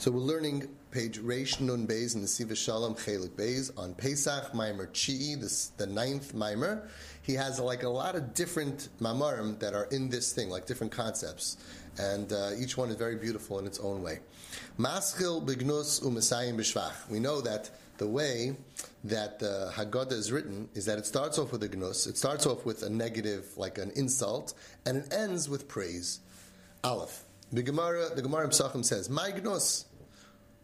So we're learning page Reish Nun Beis in the Siva Shalom Chelik Beis on Pesach Maimer Chi'i, this, the ninth Maimer. He has like a lot of different mamarim that are in this thing, like different concepts, and uh, each one is very beautiful in its own way. Maschil Bignus U'Mesayim B'Shvach. We know that the way that the Haggadah is written is that it starts off with a gnus, it starts off with a negative, like an insult, and it ends with praise. Aleph. The Gemara, the Gemara Psachim says, "My gnus."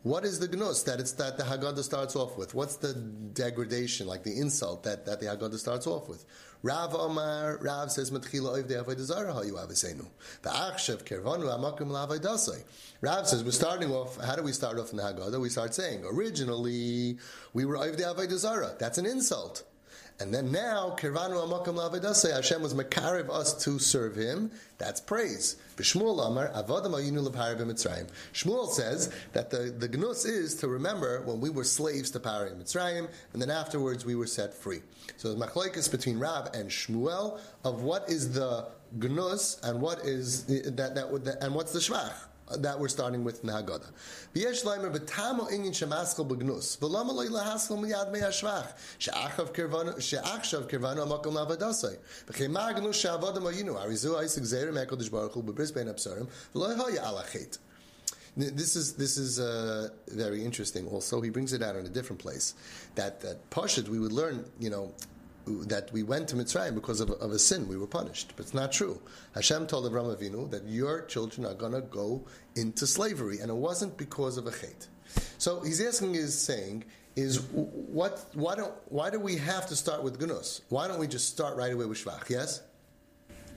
What is the gnus that it's that the Haggadah starts off with? What's the degradation, like the insult that, that the Haggadah starts off with? Rav Omar, Rav says, Matchila oiv de avodah ha you avesenu. V'achshav kervanu amakim la'avodah Rav says, we're starting off, how do we start off in the Haggadah? We start saying, originally, we were oiv de. That's an insult. And then now, Kirvanu Amakam Lavedase, Hashem was Makariv us to serve him. That's praise. B'Shmuel Amar, Avadam Ayinu Lepari B'Mitzrayim. Shmuel says that the, the gnus is to remember when we were slaves to Pari Mitzrayim, and then afterwards we were set free. So the machlekes between Rav and Shmuel of what is the gnus and what is that, that, that and what's the shvach that we're starting with in the Haggadah. This is this is uh, very interesting. Also, he brings it out in a different place. That that Pashut, we would learn, you know, that we went to Mitzrayim because of, of, a sin, we were punished. But it's not true. Hashem told Avraham Avinu that your children are going to go into slavery, and it wasn't because of a chait. So he's asking, is saying, is what? Why don't? Why do we have to start with gunus? Why don't we just start right away with shvach? Yes,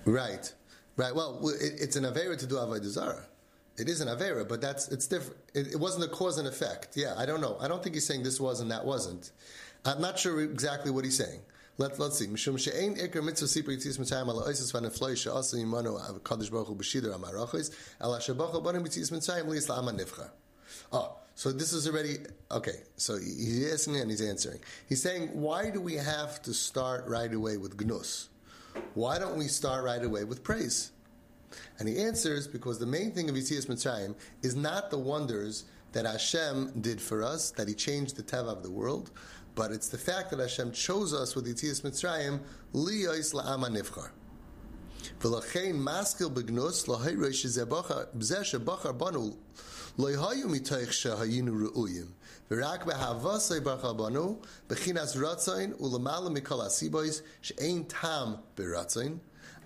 right, right. Well, it, it's an avera to do avodah zarah. It is an avera, but that's it's different. It, it wasn't a cause and effect. Yeah, I don't know. I don't think he's saying this was and that wasn't. I'm not sure exactly what he's saying. Let, let's see. Mishum she'ein ikar mitzvah sipur yitzis mitzayim ala oisis van efloi she'asa yimanu kadosh baruch hu b'shidar amarachis ala shebachal banim yitzis mitzayim liyis la'ama nivcha. Oh, ah, so this is already okay. So he's asking and he's answering. He's saying, why do we have to start right away with gnus? Why don't we start right away with praise? And he answers because the main thing of Yitzias Mitzrayim is not the wonders that Hashem did for us, that He changed the teva of the world, but it's the fact that Hashem chose us with Yitzias Mitzrayim liyos la'ama nivchar. V'lachein maskil begnus lahayrosh b'zeh shebachar banu lo yahayu mitoich shehayinu ru'uyim v'rak behavasei bachar banu b'chinas ratzain u'lamala mikol asibois she'ein tam b'ratzain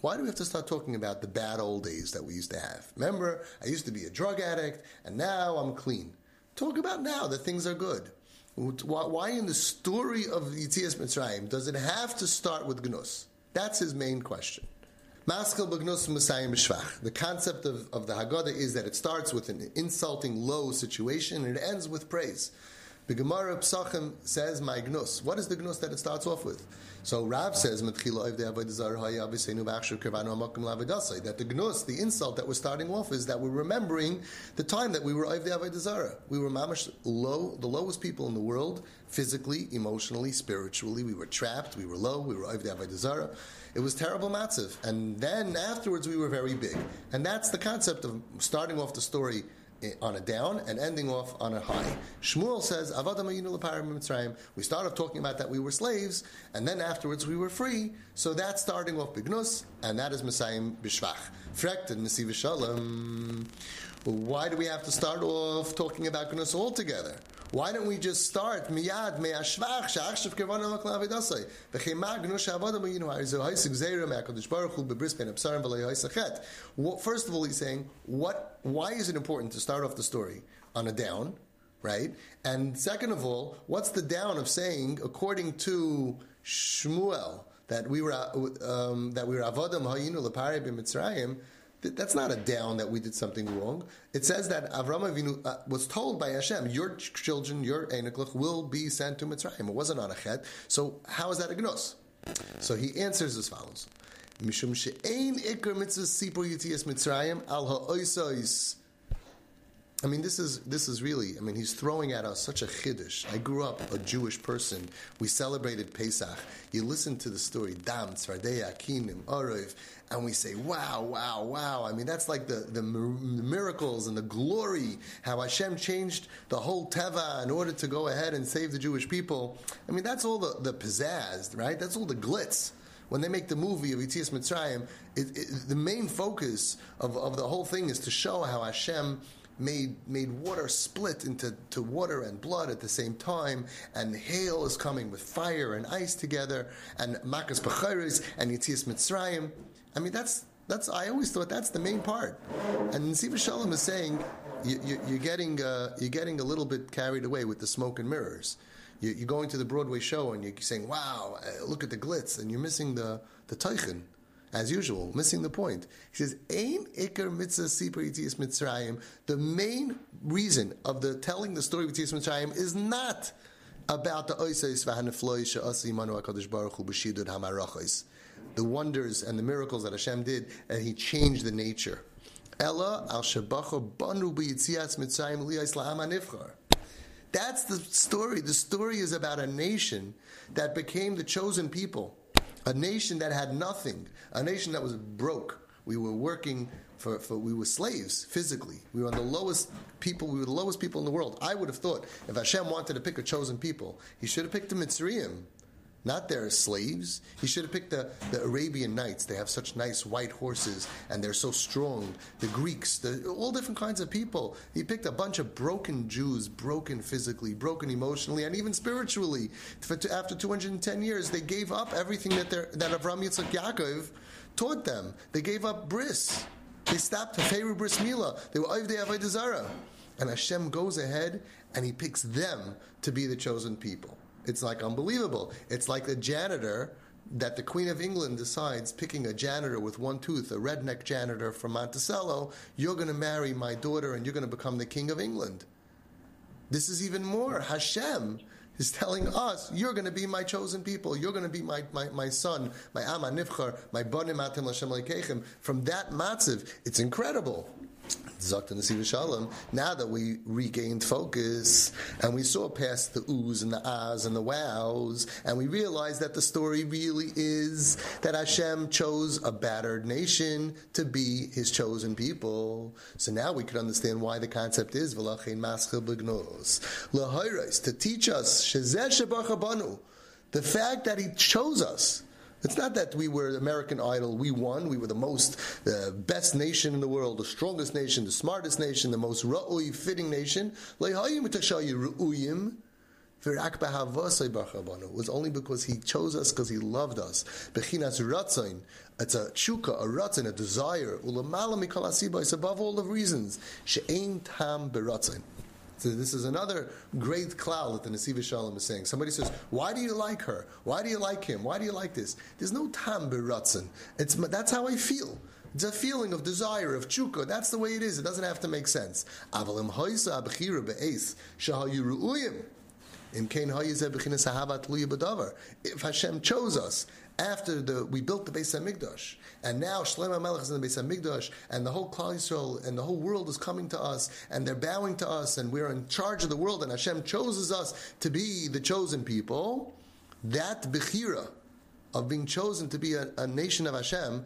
Why do we have to start talking about the bad old days that we used to have? Remember, I used to be a drug addict, and now I'm clean. Talk about now that things are good. Why in the story of Yitzias Mitzrayim does it have to start with Gnus? That's his main question. Maskal Bagnus Mesayim Mishvach. The concept of, of the Haggadah is that it starts with an insulting, low situation and it ends with praise. The Gemara Psachim says, "My gnus." What is the gnus that it starts off with? So Rav says, "That the gnus, the insult that we're starting off, is that we're remembering the time that we were of the avodah We were mamash low, the lowest people in the world, physically, emotionally, spiritually. We were trapped. We were low. We were of the avodah It was terrible matziv, and then afterwards we were very big, and that's the concept of starting off the story on a down and ending off on a high. Shmuel says, We started talking about that we were slaves, and then afterwards we were free. So that's starting off Bignus, and that is Mesayim Bishvach. Frekt and Nesiv Shalom. Why do we have to start off talking about Gnus altogether? Why don't we just start miyad me'ashvach she'achshav kevana makla avidasai v'chema gnu she'avodah ha'izah ha'isig zera me'akadosh baruch hu bebris ben absarim v'lei ha'isachet. First of all, he's saying, what? Why is it important to start off the story on a down, right? And second of all, what's the down of saying, according to Shmuel, that we were um, that we were avodim ha'yinu lepari b'mitzrayim, That's not a down that we did something wrong. It says that Avram Avinu uh, was told by Hashem, your children, your Eniklich, will be sent to Mitzrayim. It wasn't on a chet. So how is that a gnos? So he answers as follows. Mishum she'ein ikr mitzvah sipur yitzias Mitzrayim al ha'oisois I mean, this is this is really. I mean, he's throwing at us such a chiddush. I grew up a Jewish person. We celebrated Pesach. You listen to the story, Dam, Tzvardeya, Kinim, Arev, and we say, "Wow, wow, wow!" I mean, that's like the, the miracles and the glory. How Hashem changed the whole teva in order to go ahead and save the Jewish people. I mean, that's all the the pizzazz, right? That's all the glitz when they make the movie of Yitzias Mitzrayim, it, it, the main focus of, of the whole thing is to show how Hashem made made water split into to water and blood at the same time, and hail is coming with fire and ice together, and Makas Bacharis and Yitzias Mitzrayim. I mean, that's that's. I always thought that's the main part. And Nesiv Shalom is saying you, are you, getting uh, you're getting a little bit carried away with the smoke and mirrors. You, are going to the Broadway show and you're saying, "Wow, uh, look at the glitz," and you're missing the the teichen as usual, missing the point. He says, "Ain ikar mitzvah sipur yitzias Mitzrayim." The main reason of the telling the story of Yitzias Mitzrayim is not about the oisais v'hanefloi she'asi manu hakadosh baruch hu b'shidud hamarachos, the wonders and the miracles that Hashem did, and He changed the nature. Ella al shebacho banu b'yitzias Mitzrayim liyais la'am hanifchar. That's the story. The story is about a nation that became the chosen people a nation that had nothing, a nation that was broke. We were working for, for, we were slaves physically. We were the lowest people. We were the lowest people in the world. I would have thought if Hashem wanted to pick a chosen people, He should have picked the Mitzrayim not their slaves. He should have picked the, the Arabian Knights. They have such nice white horses and they're so strong. The Greeks, the, all different kinds of people. He picked a bunch of broken Jews, broken physically, broken emotionally, and even spiritually. After 210 years, they gave up everything that, that Avram Yitzchak Yaakov taught them. They gave up bris. They stopped Feru bris Mila. They were Avdei Avodah Zarah. And Hashem goes ahead and he picks them to be the chosen people. It's like unbelievable. It's like the janitor that the Queen of England decides, picking a janitor with one tooth, a redneck janitor from Monticello, you're going to marry my daughter and you're going to become the King of England. This is even more. Hashem is telling us, you're going to be my chosen people. You're going to be my, my, my son, my Amma Nifchar, my Banim Atim Lashem From that matziv, it's incredible. Now that we regained focus and we saw past the oohs and the ahs and the wows, and we realized that the story really is that Hashem chose a battered nation to be his chosen people. So now we could understand why the concept is to teach us, the fact that he chose us it's not that we were American Idol, we won, we were the most, the best nation in the world, the strongest nation, the smartest nation, the most ra'ui, fitting nation. It was only because he chose us because he loved us. It's a chuka, a ratzin, a desire. Ulamala above all the reasons. Tam. So this is another great klal that the Nesiv Shalom is saying. Somebody says, "Why do you like her? Why do you like him? Why do you like this?" There's no tam beratzen. It's that's how I feel. It's a feeling of desire, of chuka. That's the way it is. It doesn't have to make sense. Avalim hoisa abchira be'es shahayu ru'uyim. If Hashem chose us after the, we built the Beis Hamikdash, and now Shlomo Melech is in the Beis Hamikdash, and the whole Klal Yisrael and the whole world is coming to us, and they're bowing to us, and we're in charge of the world, and Hashem chooses us to be the chosen people. That bechira of being chosen to be a, a nation of Hashem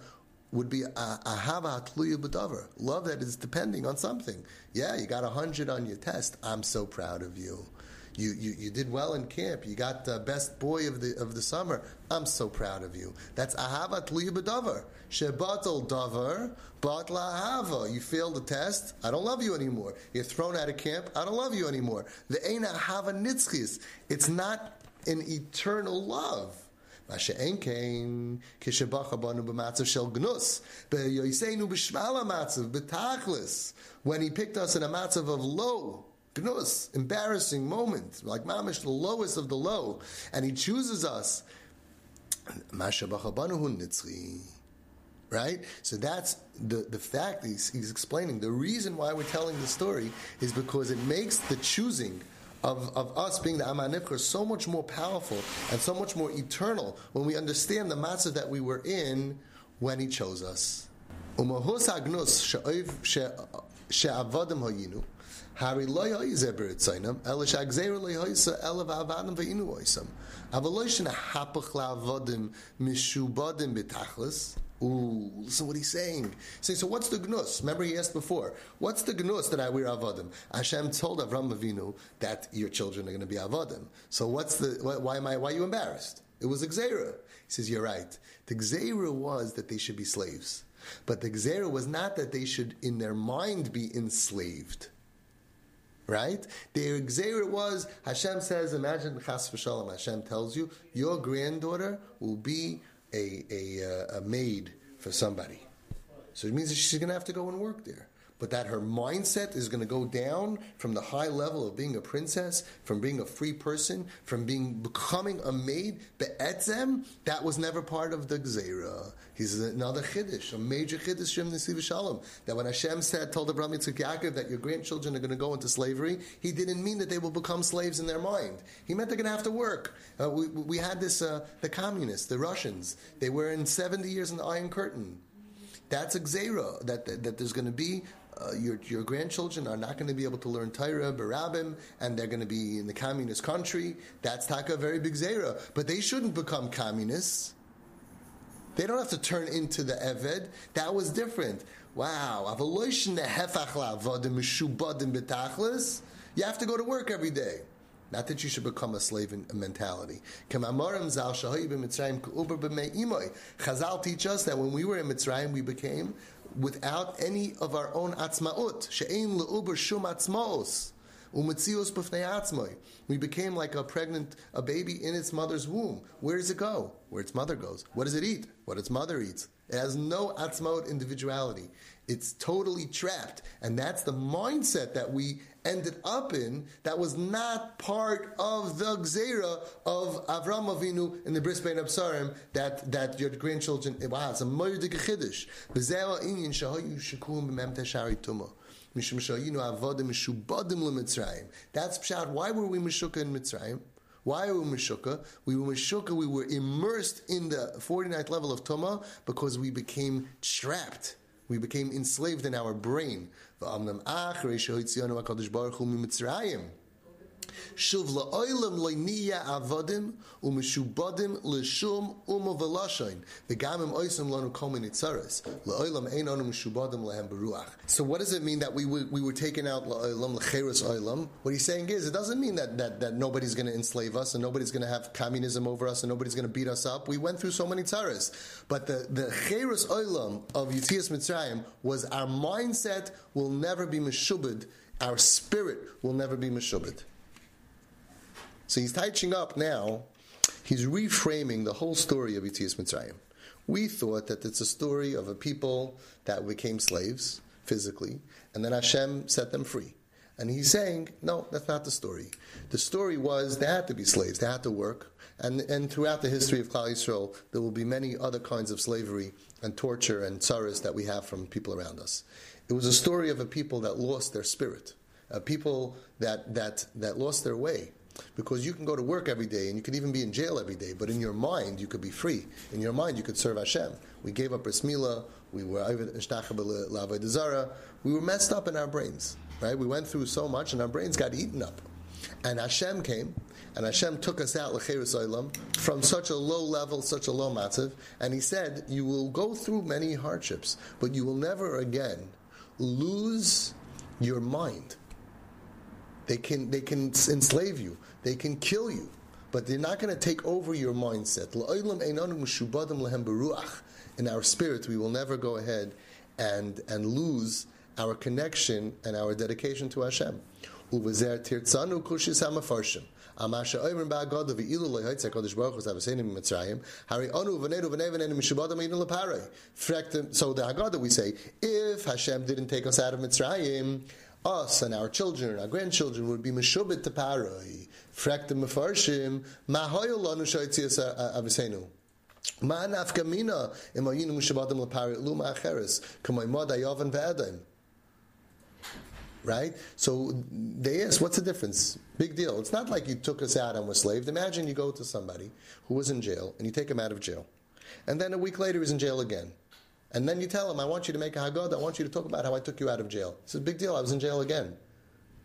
would be a ahava tluya love that is depending on something. Yeah, you got a hundred on your test. I'm so proud of you. You, you, you did well in camp. You got the best boy of the of the summer. I'm so proud of you. That's ahavat liyabadavar. Shebatel davar bat lahava. You failed the test. I don't love you anymore. You're thrown out of camp. I don't love you anymore. The eina hava nitzchis. It's not an eternal love. When he picked us in a matzav of low, gnus, embarrassing moment, like mamish, the lowest of the low, and he chooses us. right? So that's the, the fact he's, he's explaining. The reason why we're telling the story is because it makes the choosing of, of us being the Amanifra so much more powerful and so much more eternal when we understand the matzah that we were in when he chose us. Hari lo yoize beritzainam, ela shagzeir lo yoize ela va'avadim ve'inu shena hapach la'avadim mishubadim betachlis. Ooh, listen what he's saying. He's saying, so what's the gnus? Remember he asked before, what's the gnus that I wear avodim? Hashem told Avram Avinu that your children are going to be avodim. So what's the, why am I, why are you embarrassed? It was a gzera. He says, you're right. The gzera was that they should be slaves. But the gzera was not that they should, in their mind, be enslaved right? The Xer was Hashem says, imagine Chas v'shalom. Hashem tells you your granddaughter will be a, a, uh, a maid for somebody. So it means that she's going to have to go and work there but that her mindset is going to go down from the high level of being a princess, from being a free person, from being becoming a maid, be'etzem, that was never part of the gzeira. He's another chiddush, a major chiddush Shem Nesiv Shalom. That when Hashem said, told Abraham Yitzchak Yaakov that your grandchildren are going to go into slavery, he didn't mean that they will become slaves in their mind. He meant they're going to have to work. Uh, we, we, had this, uh, the communists, the Russians, they were in 70 years in the Iron Curtain. That's a gzeira, that, that, that there's going to be uh, your, your grandchildren are not going to be able to learn Torah, Barabim, and they're going to be in the communist country. That's taka very big zera. But they shouldn't become communists. They don't have to turn into the Eved. That was different. Wow. You have to go to work every day. Not that you should become a slave in mentality. Chazal teach us that when we were in Mitzrayim, we became without any of our own atzmaut. She'ein le'uber shum atzmaos. We became like a pregnant, a baby in its mother's womb. Where does it go? Where its mother goes. What does it eat? What its mother eats. It has no atzmaut individuality. It's totally trapped. And that's the mindset that we ended up in that was not part of the gzera of Avram Avinu in the Bris Bein Absarim that, that your grandchildren, eh, wow, it's a avodim mishubadim leMitzrayim. That's pshat. Why were we mishukah in Mitzrayim? Why were we mishukah? We were mishukah, we were immersed in the 49th level of Tumah because we became trapped. We became enslaved in our brain. Shuv la'olam lo'niya avodim u'mishubadim l'shum u'mo v'lashain v'gamim oisam lanu komin itzaris la'olam ein anu mishubadim lehem beruach. So what does it mean that we were, we were taken out la'olam l'cheres oilam? What he's saying is it doesn't mean that, that, that nobody's going to enslave us and nobody's going to have communism over us and nobody's going to beat us up. We went through so many tzaris. But the, the cheres oilam of Yitzias Mitzrayim was our mindset will never be meshubed our spirit will never be meshubed. So he's touching up now, he's reframing the whole story of Yitzias Mitzrayim. We thought that it's a story of a people that became slaves physically, and then Hashem set them free. And he's saying, no, that's not the story. The story was they had to be slaves, they had to work. And, and throughout the history of Klal Yisrael, there will be many other kinds of slavery and torture and tsaras that we have from people around us. It was a story of a people that lost their spirit, a people that, that, that lost their way, because you can go to work every day and you can even be in jail every day, but in your mind you could be free. In your mind you could serve Hashem. We gave up Bris we were we were messed up in our brains. Right? We went through so much and our brains got eaten up. And Hashem came, and Hashem took us out from such a low level, such a low matzav, and He said, "You will go through many hardships, but you will never again lose your mind." They can, they can enslave you. They can kill you. But they're not going to take over your mindset. In our spirit, we will never go ahead and, and lose our connection and our dedication to Hashem. So the Haggadah we say, if Hashem didn't take us out of Mitzrayim, us and our children and our grandchildren would be meshubit to paroi. Frek the mefarshim mahoyol lanu shoytzias avisenu. Ma nafkamina im ayinu luma acheres kamay mod ve'edim. Right? So they ask, what's the difference? Big deal. It's not like you took us out and were slaved. Imagine you go to somebody who was in jail and you take him out of jail. And then a week later he's in jail again. And then you tell him, I want you to make a Haggadah. I want you to talk about how I took you out of jail. He says, big deal. I was in jail again.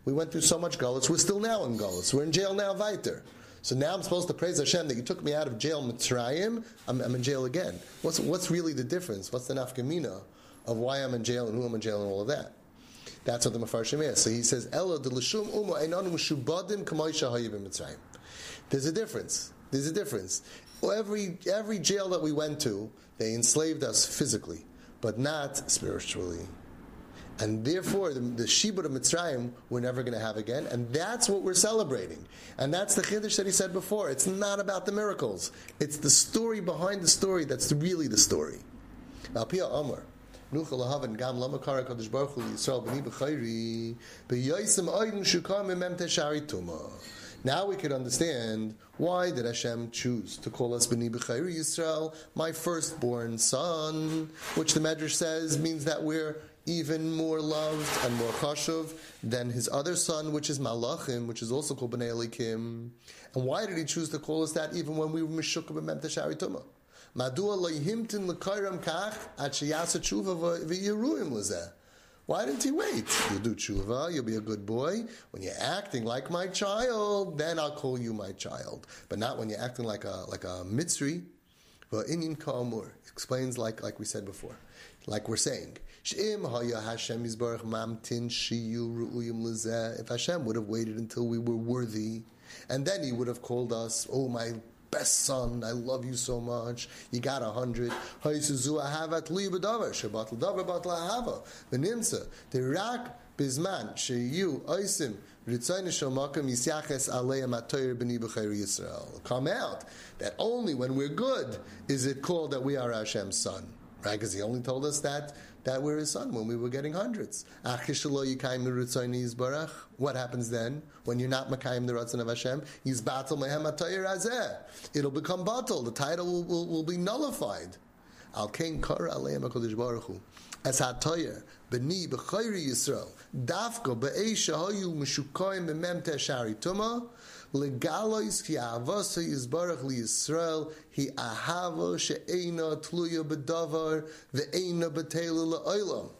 We went through so much Gullus. We're still now in Gullus. We're in jail now, Viter. So now I'm supposed to praise Hashem that you took me out of jail, Mitzrayim. I'm, I'm in jail again. What's, what's really the difference? What's the nafkamina of why I'm in jail and who I'm in jail and all of that? That's what the Mefarshim is. So he says, Ella Mitzrayim. There's a difference. There's a difference. Every, every jail that we went to, they enslaved us physically, but not spiritually. And therefore, the, the Shibud of Mitzrayim we're never going to have again. And that's what we're celebrating. And that's the Chiddush that he said before. It's not about the miracles. It's the story behind the story that's really the story. Now we could understand why did Hashem choose to call us B'ni B'chayri Yisrael, my firstborn son, which the Medrash says means that we're even more loved and more chashuv than his other son, which is Malachim, which is also called B'nai Elikim. And why did he choose to call us that even when we were Meshukah B'mem Teshari Tumah? Madua loyhimtin lekayram kach at sheyasa tshuva v'yiruim lezeh. Why didn't he wait? You'll do tshuva, you'll be a good boy. When you're acting like my child, then I'll call you my child. But not when you're acting like a like a mitzri. V'inyin ka'amur. Explains like like we said before. Like we're saying. If Hashem would have waited until we were worthy, and then He would have called us, oh my best son, I love you so much. You got a hundred. Bizman sheyu oisim Come out that only when we're good is it called that we are Hashem's son, right? Because He only told us that that we're his son when we were getting hundreds. What happens then when you're not Makayim the Ratzon of Hashem? He's battle It'll become battle. The title will, will, will be nullified. Al Kain Kara Aleim HaKadosh Baruch Hu. As HaToyer, B'ni B'chayri Yisrael, Dafko B'ei Shahayu Meshukayim B'mem Teshari Tumah, Legalois ki avasa li Yisrael hi ahava she'ena tluya bedavar ve'ena betelu la'olam.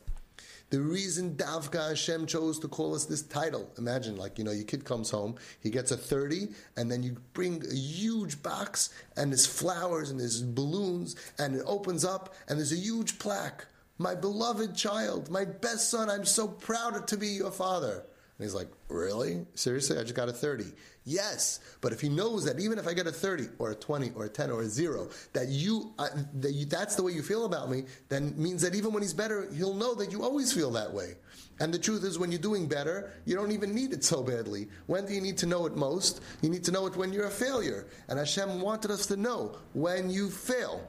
The reason Davka Hashem chose to call us this title. Imagine, like, you know, your kid comes home, he gets a 30, and then you bring a huge box, and there's flowers, and there's balloons, and it opens up, and there's a huge plaque. My beloved child, my best son, I'm so proud to be your father. And he's like, Really? Seriously? I just got a 30. Yes, but if he knows that even if I get a 30 or a 20 or a 10 or a 0, that you, uh, that you, that's the way you feel about me, then means that even when he's better, he'll know that you always feel that way. And the truth is, when you're doing better, you don't even need it so badly. When do you need to know it most? You need to know it when you're a failure. And Hashem wanted us to know when you fail.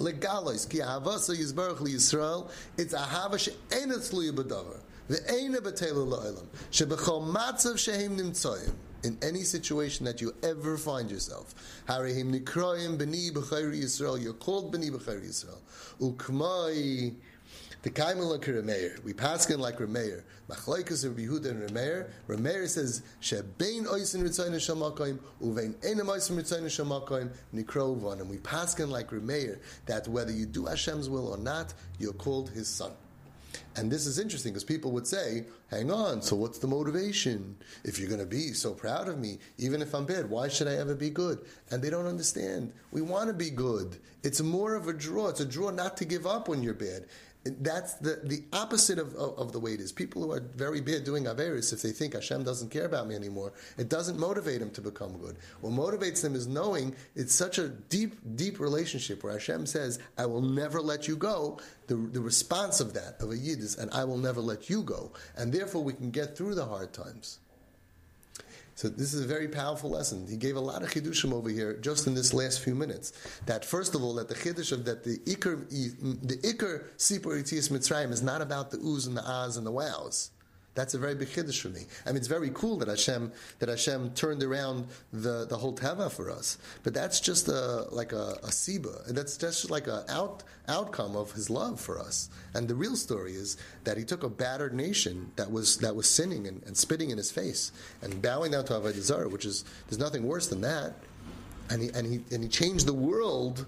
Legalos ki ahavasa yizbarach li Yisrael. It's ahava she'enat tluya b'davar. Ve'ena b'teilu la'olam. Shebechol matzav shehem nimtzoyim in any situation that you ever find yourself. Harihim nikroim b'ni b'chayri Yisrael. You're called b'ni b'chayri Yisrael. Ukmai. The Kaimel like. We pass in like Remeir. Machlaikas of Yehuda and Remeir. Remeir says, Shebein oisin ritzayin shamakoim, uvein enem oisin ritzayin shamakoim, nikro von. And we pass in like Remeir, that whether you do Hashem's will or not, you're called his son. And this is interesting because people would say, hang on, so what's the motivation? If you're going to be so proud of me, even if I'm bad, why should I ever be good? And they don't understand. We want to be good. It's more of a draw. It's a draw not to give up when you're bad that's the, the opposite of, of, of, the way it is. People who are very bad doing Averis, if they think Hashem doesn't care about me anymore, it doesn't motivate them to become good. What motivates them is knowing it's such a deep, deep relationship where Hashem says, I will never let you go. The, the response of that, of a Yid, is, and I will never let you go. And therefore we can get through the hard times. So this is a very powerful lesson. He gave a lot of chidushim over here just in this last few minutes. That first of all, that the chidush of that the ikr the ikr sipur mitzrayim is not about the oohs and the ahs and the wows. That's a very big chiddush for me. I mean, it's very cool that Hashem that Hashem turned around the, the whole teva for us, but that's just a like a, a siba. That's just like an out outcome of His love for us. And the real story is that He took a battered nation that was that was sinning and, and spitting in His face and bowing down to Avodah which is there's nothing worse than that. And he and he and he changed the world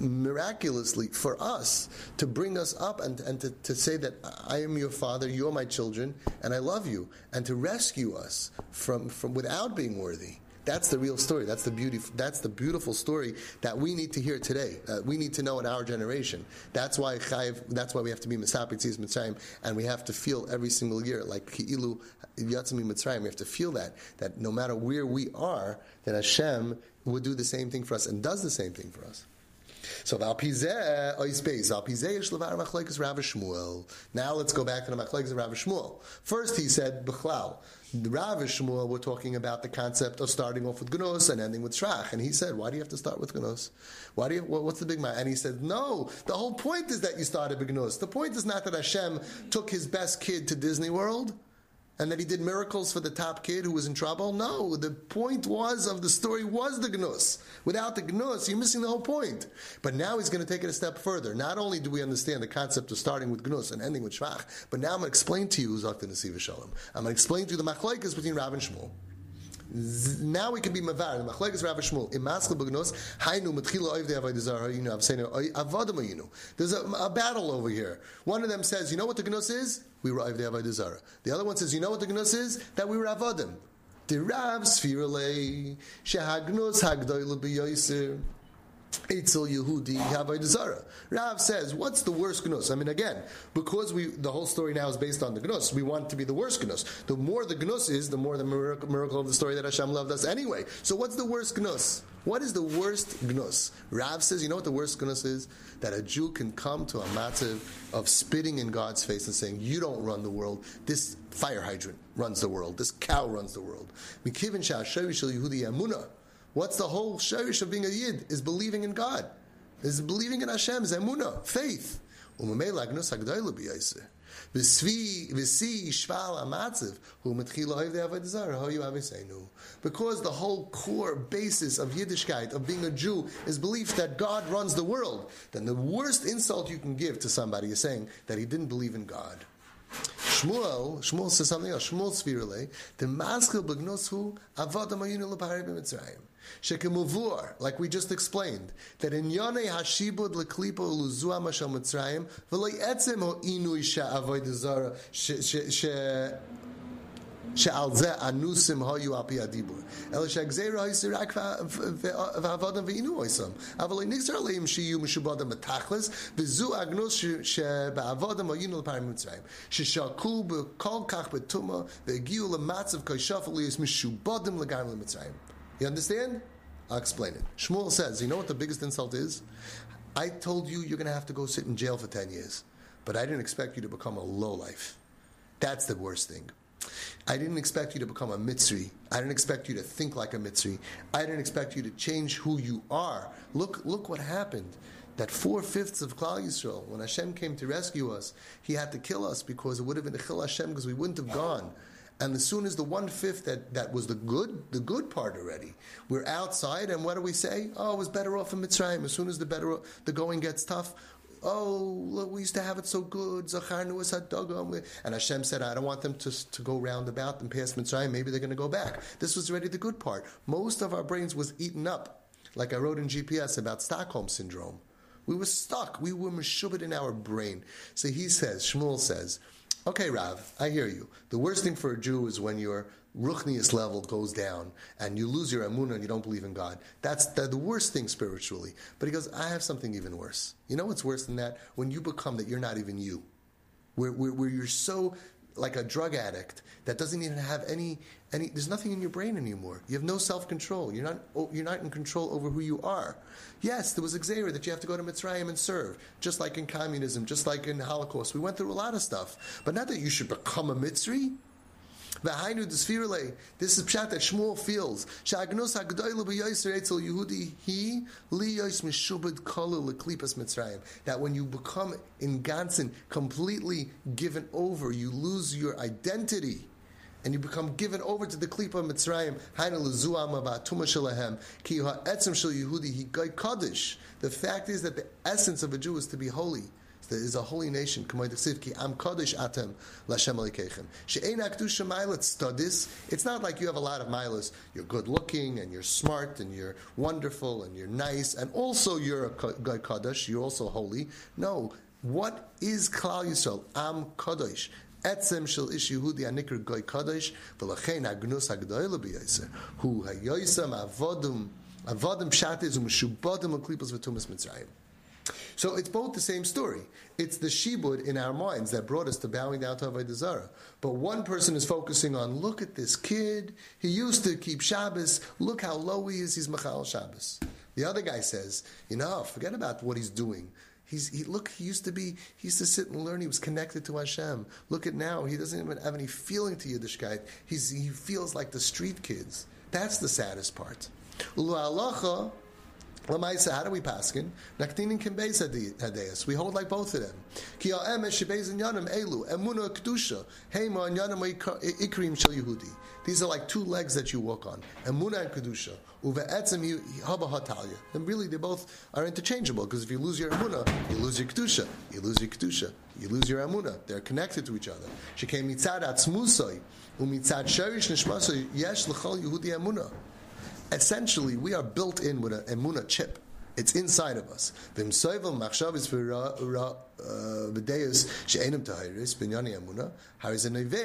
miraculously for us to bring us up and, and to, to say that I am your father, you are my children, and I love you, and to rescue us from, from without being worthy. That's the real story. That's the beauty. That's the beautiful story that we need to hear today. Uh, we need to know in our generation. That's why Chayiv, That's why we have to be Misapitzis Mitzrayim, and we have to feel every single year like Ki'ilu Yatzmi Mitzrayim. We have to feel that that no matter where we are, that Hashem would do the same thing for us and does the same thing for us. So levar Rav Shmuel. Now let's go back to the machlekes Rav Shmuel. First he said b'chlal. Rav Shmuel were talking about the concept of starting off with Gnos and ending with Shrach. And he said, why do you have to start with Gnos? Why do you, what's the big man? And he said, no, the whole point is that you started with Gnos. The point is not that Hashem took his best kid to Disney World and that he did miracles for the top kid who was in trouble. No, the point was of the story was the gnus. Without the gnus, you're missing the whole point. But now he's going to take it a step further. Not only do we understand the concept of starting with gnus and ending with shvach, but now I'm going to explain to you Zakta Nesiv Shalom. I'm going to explain to you the machlaikas between Rav and Shmuel. Now we can be mavar. The machlekes Rav Shmuel imaskal b'gnos hainu mitchila oiv de'avodah zara. You know, I'm saying avodim ayinu. There's a, a, battle over here. One of them says, you know what the gnos is? We were oiv de'avodah zara. The other one says, you know what the gnos is? That we were avodim. The Rav Sfirale shehagnos hagdoyle b'yoyser. Eitzel Yehudi Havay Zara. Rav says, what's the worst gnus? I mean, again, because we the whole story now is based on the gnus, we want to be the worst gnus. The more the gnus is, the more the miracle, miracle of the story that Hashem loved us anyway. So what's the worst gnus? What is the worst gnus? Rav says, you know what the worst gnus is? That a Jew can come to a matzav of spitting in God's face and saying, you don't run the world. This fire hydrant runs the world. This cow runs the world. What's the whole sherish of being a yid? Is believing in God, is believing in Hashem, is emunah, faith. Because the whole core basis of Yiddishkeit, of being a Jew, is belief that God runs the world, then the worst insult you can give to somebody is saying that he didn't believe in God. Shmuel, Shmuel says something else. Shmuel the maskil. Shekemuvur, like we just explained, that in Yonei Hashibud leklipo luzua mashal Mitzrayim, v'loi etzem ho inui she'avoid zara, שעל זה אנוסים היו על פי הדיבור. אלא שהגזירה היא רק ועבודם ועינו עושים. אבל נגזר עליהם שיהיו משובודם בתכלס, וזו הגנוס שבעבודם היינו לפעמים מצרים. ששרקו כל כך בטומאה, והגיעו למצב כשפל להיות משובודם לגמרי למצרים. You understand? I'll explain it. Shmuel says, you know what the biggest insult is? I told you you're going to have to go sit in jail for 10 years, but I didn't expect you to become a lowlife. That's the worst thing. I didn't expect you to become a Mitzri. I didn't expect you to think like a Mitzri. I didn't expect you to change who you are. Look, look what happened. That four fifths of Klal Yisrael, when Hashem came to rescue us, He had to kill us because it would have been a Chil Hashem because we wouldn't have gone. And as soon as the one fifth that, that was the good, the good part already, we're outside, and what do we say? Oh, it was better off in Mitzrayim. As soon as the better the going gets tough, oh, we used to have it so good. And Hashem said, I don't want them to, to go round about and pass Mitzrayim. Maybe they're going to go back. This was already the good part. Most of our brains was eaten up, like I wrote in GPS about Stockholm syndrome. We were stuck. We were meshubit in our brain. So he says, Shmuel says, Okay, Rav, I hear you. The worst thing for a Jew is when your ruchnius level goes down and you lose your amunah and you don't believe in God. That's the, the, worst thing spiritually. But he goes, I have something even worse. You know what's worse than that? When you become that you're not even you. Where, where, where you're so like a drug addict that doesn't even have any any there's nothing in your brain anymore. You have no self-control. You're not oh, you're not in control over who you are. Yes there was a that you have to go to Mitzrayim and serve just like in communism just like in the Holocaust. We went through a lot of stuff. But not that you should become a Mitzri V'hainu desfirle. This is pshat that Shmuel feels. Sha'agnos ha'gdoilu b'yoyser etzel Yehudi he li yois mishubed kolu leklipas Mitzrayim. That when you become in Gansen completely given over, you lose your identity and you become given over to the klipa Mitzrayim. Ki ha'etzem shel Yehudi he kaddish. The fact is that the essence of a Jew is to be holy there is a holy nation. I'm Kodesh Atem Lashem Alikechem. She'ein Akdusha Milet studies. It's not like you have a lot of milas. You're good looking and you're smart and you're wonderful and you're nice and also you're a Kodesh. You're also holy. No. What is Klal Yisrael? Am Kodesh. Etzem shel ish Yehudi anikr goy kadosh v'lachein agnus hagdoyle b'yoyser hu hayoysam avodim avodim pshatis u'mishubodim l'klipos v'tumas mitzrayim so it's both the same story. It's the shibud in our minds that brought us to bowing down to Avodah Zarah. But one person is focusing on, look at this kid. He used to keep Shabbos. Look how low he is. He's Machal Shabbos. The other guy says, you know, forget about what he's doing. He's, he, look, he used to be, he used to sit and learn. He was connected to Hashem. Look at now, he doesn't even have any feeling to Yiddishkeit. He's, he feels like the street kids. That's the saddest part. Lamaisa, how do we paskin? Naktinin can base. We hold like both of them. Ki ha'emes shebeis yanim elu emuna kedusha heima yanim ikrim shel Yehudi. These are like two legs that you walk on. Emuna and kedusha. Uve'etzem haba hatalya. And really, they both are interchangeable because if you lose your emuna, you lose your kedusha. You lose your kedusha. You lose your emuna. They're connected to each other. Shekei mitzad atzmusoi sherish nishmasoi yesh l'chol Yehudi essentially we are built in with an emuna chip. It's inside of us.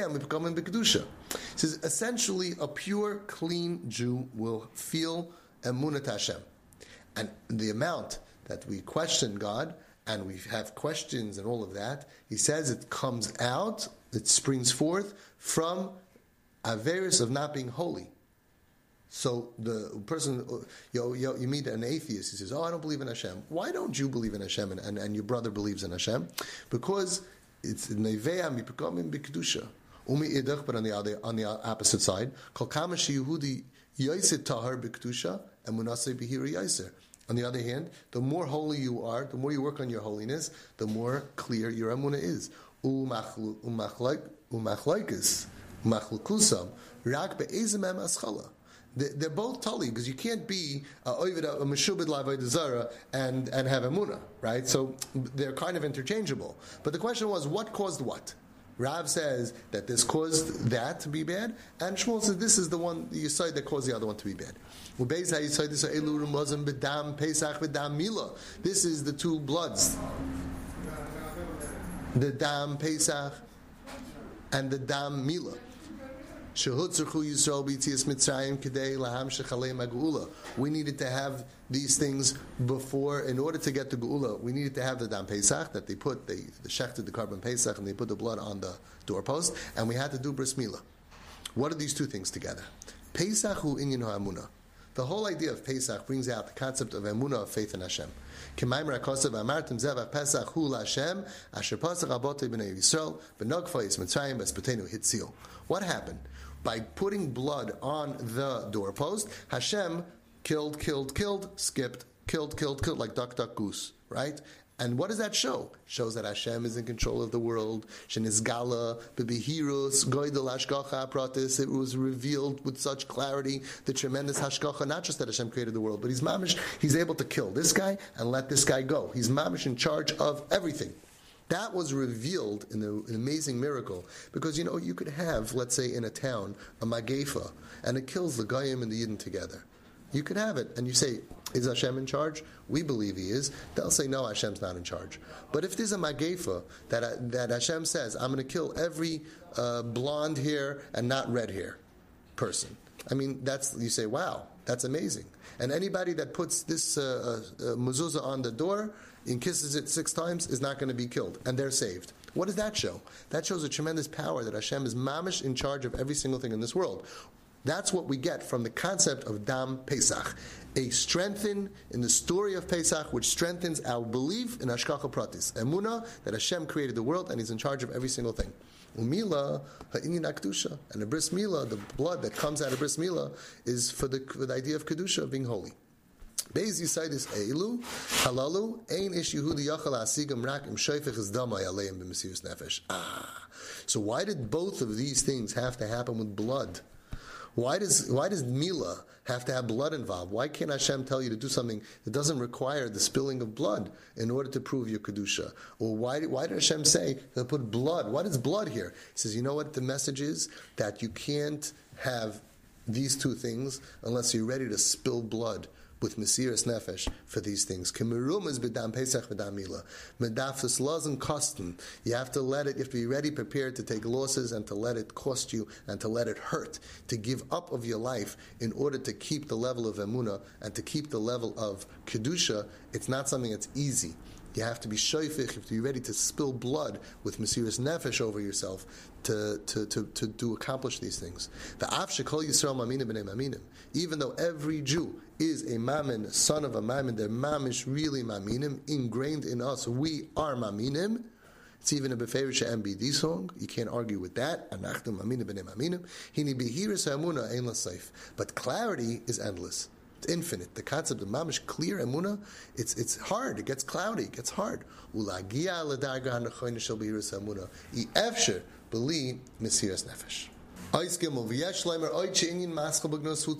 Mipkamin uh, b'kedusha. says essentially a pure, clean Jew will feel emuna Hashem, and the amount that we question God and we have questions and all of that, he says it comes out, it springs forth from averus of not being holy. So the person, you, you, you, meet an atheist, he says, Oh, I don't believe in Hashem. Why don't you believe in Hashem and, and, and your brother believes in Hashem? Because it's Nevea mipikamim b'kedusha. Umi idach, but on the, other, on the opposite side, kol kama Yehudi yoisit tahar b'kedusha, and munasei b'hiri yoiser. On the other hand, the more holy you are, the more you work on your holiness, the more clear your emunah is. Umachlaikis, umachlukusam, rak be'ezimem aschala they're both tali because you can't be a meshubid lavoid zara and and have emuna, right? So they're kind of interchangeable. But the question was, what caused what? Rav says that this caused that to be bad, and Shmuel says this is the one you say that caused the other one to be bad. This is the two bloods, the dam Pesach and the dam Mila. We needed to have these things before, in order to get the Geula, we needed to have the Dam Pesach that they put, they, the shechted the carbon Pesach and they put the blood on the doorpost, and we had to do Bris Milah. What are these two things together? Pesach hu inyan ha'amuna. The whole idea of Pesach brings out the concept of emunah of faith in Hashem. What happened? By putting blood on the doorpost, Hashem killed, killed, killed, skipped, killed, killed, killed, like duck, duck, goose, right? And what does that show? Shows that Hashem is in control of the world. Shenizgala, bebihirus, goydel hashgacha pratis. It was revealed with such clarity, the tremendous hashgacha, not just that Hashem created the world, but he's mamish, he's able to kill this guy and let this guy go. He's mamish in charge of everything. That was revealed in the, an amazing miracle because you know you could have, let's say, in a town a magefa, and it kills the goyim and the yidden together. You could have it, and you say, "Is Hashem in charge?" We believe He is. They'll say, "No, Hashem's not in charge." But if there's a magefa that that Hashem says, "I'm going to kill every uh, blonde hair and not red hair person," I mean, that's you say, "Wow, that's amazing." And anybody that puts this uh, uh, mezuzah on the door and kisses it six times is not going to be killed, and they're saved. What does that show? That shows a tremendous power that Hashem is mamish in charge of every single thing in this world. That's what we get from the concept of Dam Pesach, a strengthen in the story of Pesach, which strengthens our belief in Hashkacha Pratis, Emuna, that Hashem created the world and He's in charge of every single thing. Umila ha'inyan akdusha, and the bris mila, the blood that comes out of bris mila, is for the, for the idea of kedusha, being holy. Beis Yisaidis Eilu, Halalu, Ein Ish Yehudi Yachal Asigam Rak Im is Damai Aleim Nefesh. Ah. So why did both of these things have to happen with blood? Why does why does Mila have to have blood involved? Why can't Hashem tell you to do something that doesn't require the spilling of blood in order to prove your kedusha? Or why why did Hashem say to put blood? What is blood here? He says, you know what the message is that you can't have these two things unless you're ready to spill blood with Mesiris Nefesh for these things. Pesach Mila. Medafus laws and kosten. You have to let it, you have to be ready, prepared to take losses and to let it cost you and to let it hurt, to give up of your life in order to keep the level of emuna and to keep the level of kedusha. It's not something that's easy. You have to be shoifich, you have to be ready to spill blood with Mesiris Nefesh over yourself to, to, to, to, to accomplish these things. The Shekol Yisrael Maminim B'nei Maminim. Even though every Jew is a Mamin, son of a Mamin, they're Mamish really Maminim, ingrained in us. We are Maminim. It's even a Beferish MBD song. You can't argue with that. Hini Ein. But clarity is endless. It's infinite. The concept of mamish clear emuna, it's it's hard. It gets cloudy. It gets hard. Ulagia hanachoyin shel beli mesiras nefesh. Ois gimel v'yesh hu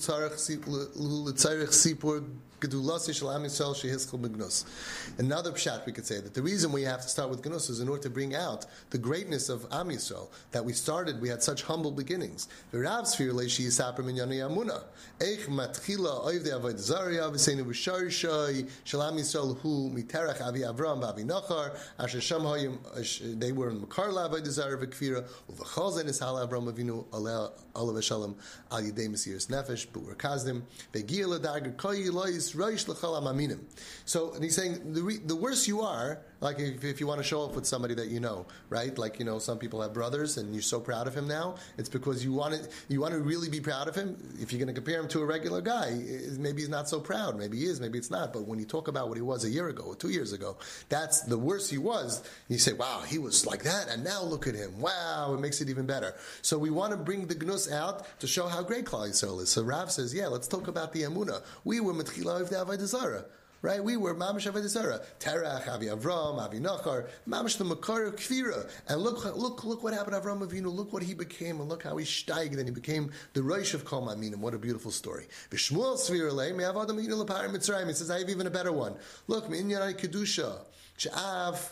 Another pshat we could say that the reason we have to start with Gnus is in order to bring out the greatness of Am Yisrael, that we started, we had such humble beginnings. V'rav sphere leishi yisaper min yani amuna. Eich matchila oiv de avoid zaria v'seinu v'shar shai shel Am Yisrael hu miterach avi Avram v'avi Nachar asher sham hayim they were in Makar la'avoid zaria v'kfira uv'chal zen is hal Avram avinu alav v'shalom al yidei mesiris nefesh b'ur kazdim l'darga koyi lois so, and he's saying the, re, the worse you are, like if, if, you want to show off with somebody that you know, right? Like you know, some people have brothers, and you're so proud of him now. It's because you want to you want to really be proud of him. If you're going to compare him to a regular guy, eh, maybe he's not so proud. Maybe he is. Maybe it's not. But when you talk about what he was a year ago or two years ago, that's the worse he was. You say, "Wow, he was like that," and now look at him. Wow, it makes it even better. So we want to bring the gnus out to show how great Klal Yisrael is. So Rav says, "Yeah, let's talk about the Amuna. We were Metchila of the Avodah Zarah." Right? We were mamish avodah zara, Terach, Avi Avram, Avi Nachar, mamish the makar of kfira. And look, look, look what happened Avram Avinu. Look what he became, and look how he steiged, and he became the Rosh of Kol Maminim. What a beautiful story. B'Shmuel Svirle, me have Adam Avinu Mitzrayim. It says I have even a better one. Look, Minyanai Kedusha, Sha'av.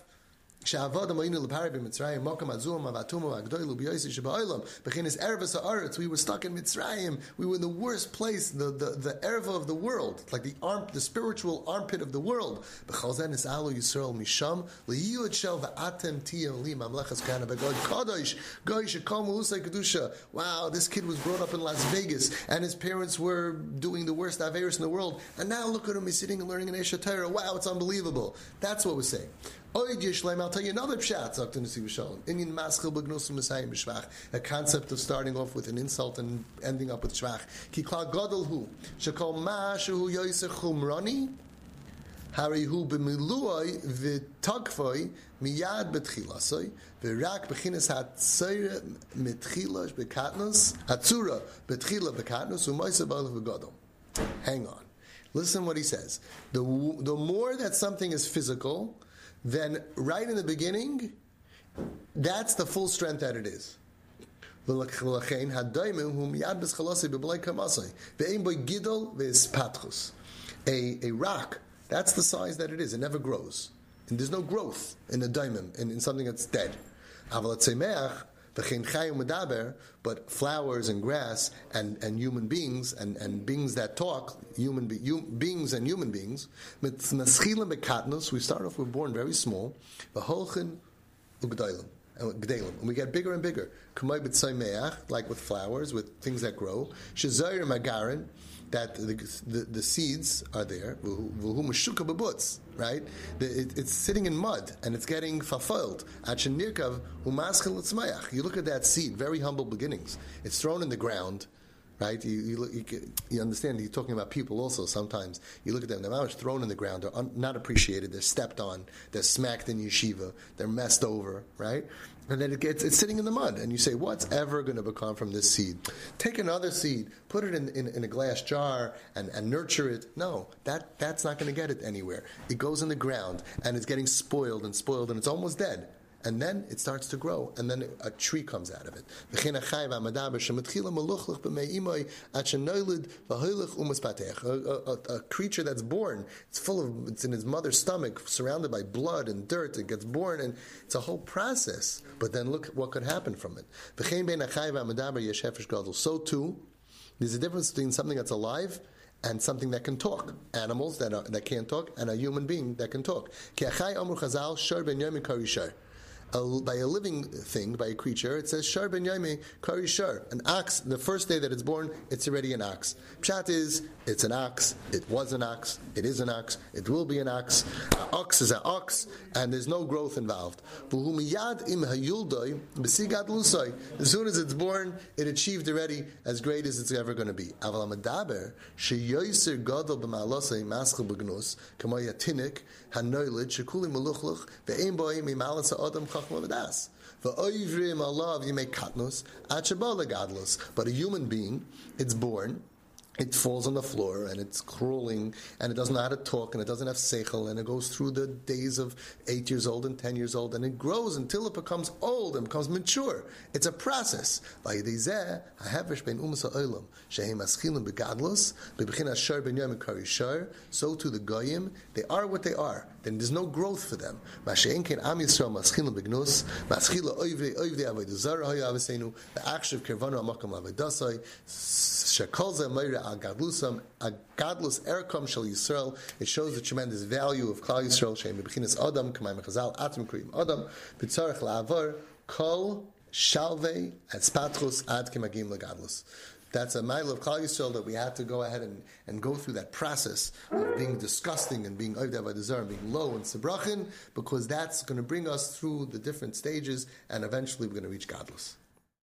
כשעבודם היינו לפרי במצרים, מוקם הזום, והתומו, הגדולו, ביוסי שבעולם, בכנס ערבס הארץ, we were stuck in Mitzrayim, we were in the worst place, the, the, the erva of the world, like the arm, the spiritual armpit of the world. בכל זה נסעלו ישראל משם, להיות של ואתם תהיו לי ממלכת כהנה בגוי קודש, גוי שקום ולוסי קדושה. Wow, this kid was brought up in Las Vegas, and his parents were doing the worst Averis in the world, and now look at him, he's sitting and learning in Aish HaTorah. Wow, it's unbelievable. That's what we're saying. I'll tell you another pshat, maschil. A concept of starting off with an insult and ending up with shvach. Miyad. Hang on. Listen what he says. The, the more that something is physical, then right in the beginning, that's the full strength that it is. A, a rock, that's the size that it is. It never grows. And there's no growth in a diamond, in, in something that's dead. But flowers and grass and, and human beings and, and beings that talk, human be, hum, beings and human beings, we start off, we're born very small, uh, and we get bigger and bigger. Like with flowers, with things that grow that the, the, the seeds are there, right? It, it's sitting in mud and it's getting fulfilled. You look at that seed, very humble beginnings. It's thrown in the ground, right? You, you, look, you, you, understand, you're talking about people also sometimes. You look at them, they're much thrown in the ground, they're un, not appreciated, they're stepped on, they're smacked in yeshiva, they're messed over, right? And then it gets, it's sitting in the mud, and you say, what's ever going to become from this seed? Take another seed, put it in, in, in a glass jar, and, and nurture it. No, that, that's not going to get it anywhere. It goes in the ground, and it's getting spoiled and spoiled, and it's almost dead and then it starts to grow, and then a tree comes out of it. A, creature that's born, it's full of, it's in his mother's stomach, surrounded by blood and dirt. It gets born, and it's a whole process. But then look what could happen from it. So too, there's a difference between something that's alive and something that can talk. Animals that, are, that can't talk, and a human being that can talk a, by a living thing, by a creature, it says shar ben yaimi kari shar. An ox, the first day that it's born, it's already an ox. Pshat is, it's an ox, it was an ox, it is an ox, it will be an ox. An ox is an ox, and there's no growth involved. As soon as it's born, it achieved already as great as it's ever going to be. adam chachma v'das. V'oivrim alav yimei katnus at But a human being, it's born, it falls on the floor and it's crawling and it doesn't know how to talk and it doesn't have seichel and it goes through the days of eight years old and ten years old and it grows until it becomes old and becomes mature. It's a process. So to the goyim, they are what they are. Then there's no growth for them. It shows the tremendous value of Klal Yisrael. Shem bechinas Adam k'mayim mechazal atim krim Adam b'tzarech la'avar kol shalvei at spatchus ad kemagim legadlus. That's a mile of Klal Yisrael that we have to go ahead and, and go through that process of being disgusting and being the and being low and Sebrachin, because that's going to bring us through the different stages, and eventually we're going to reach gadlus.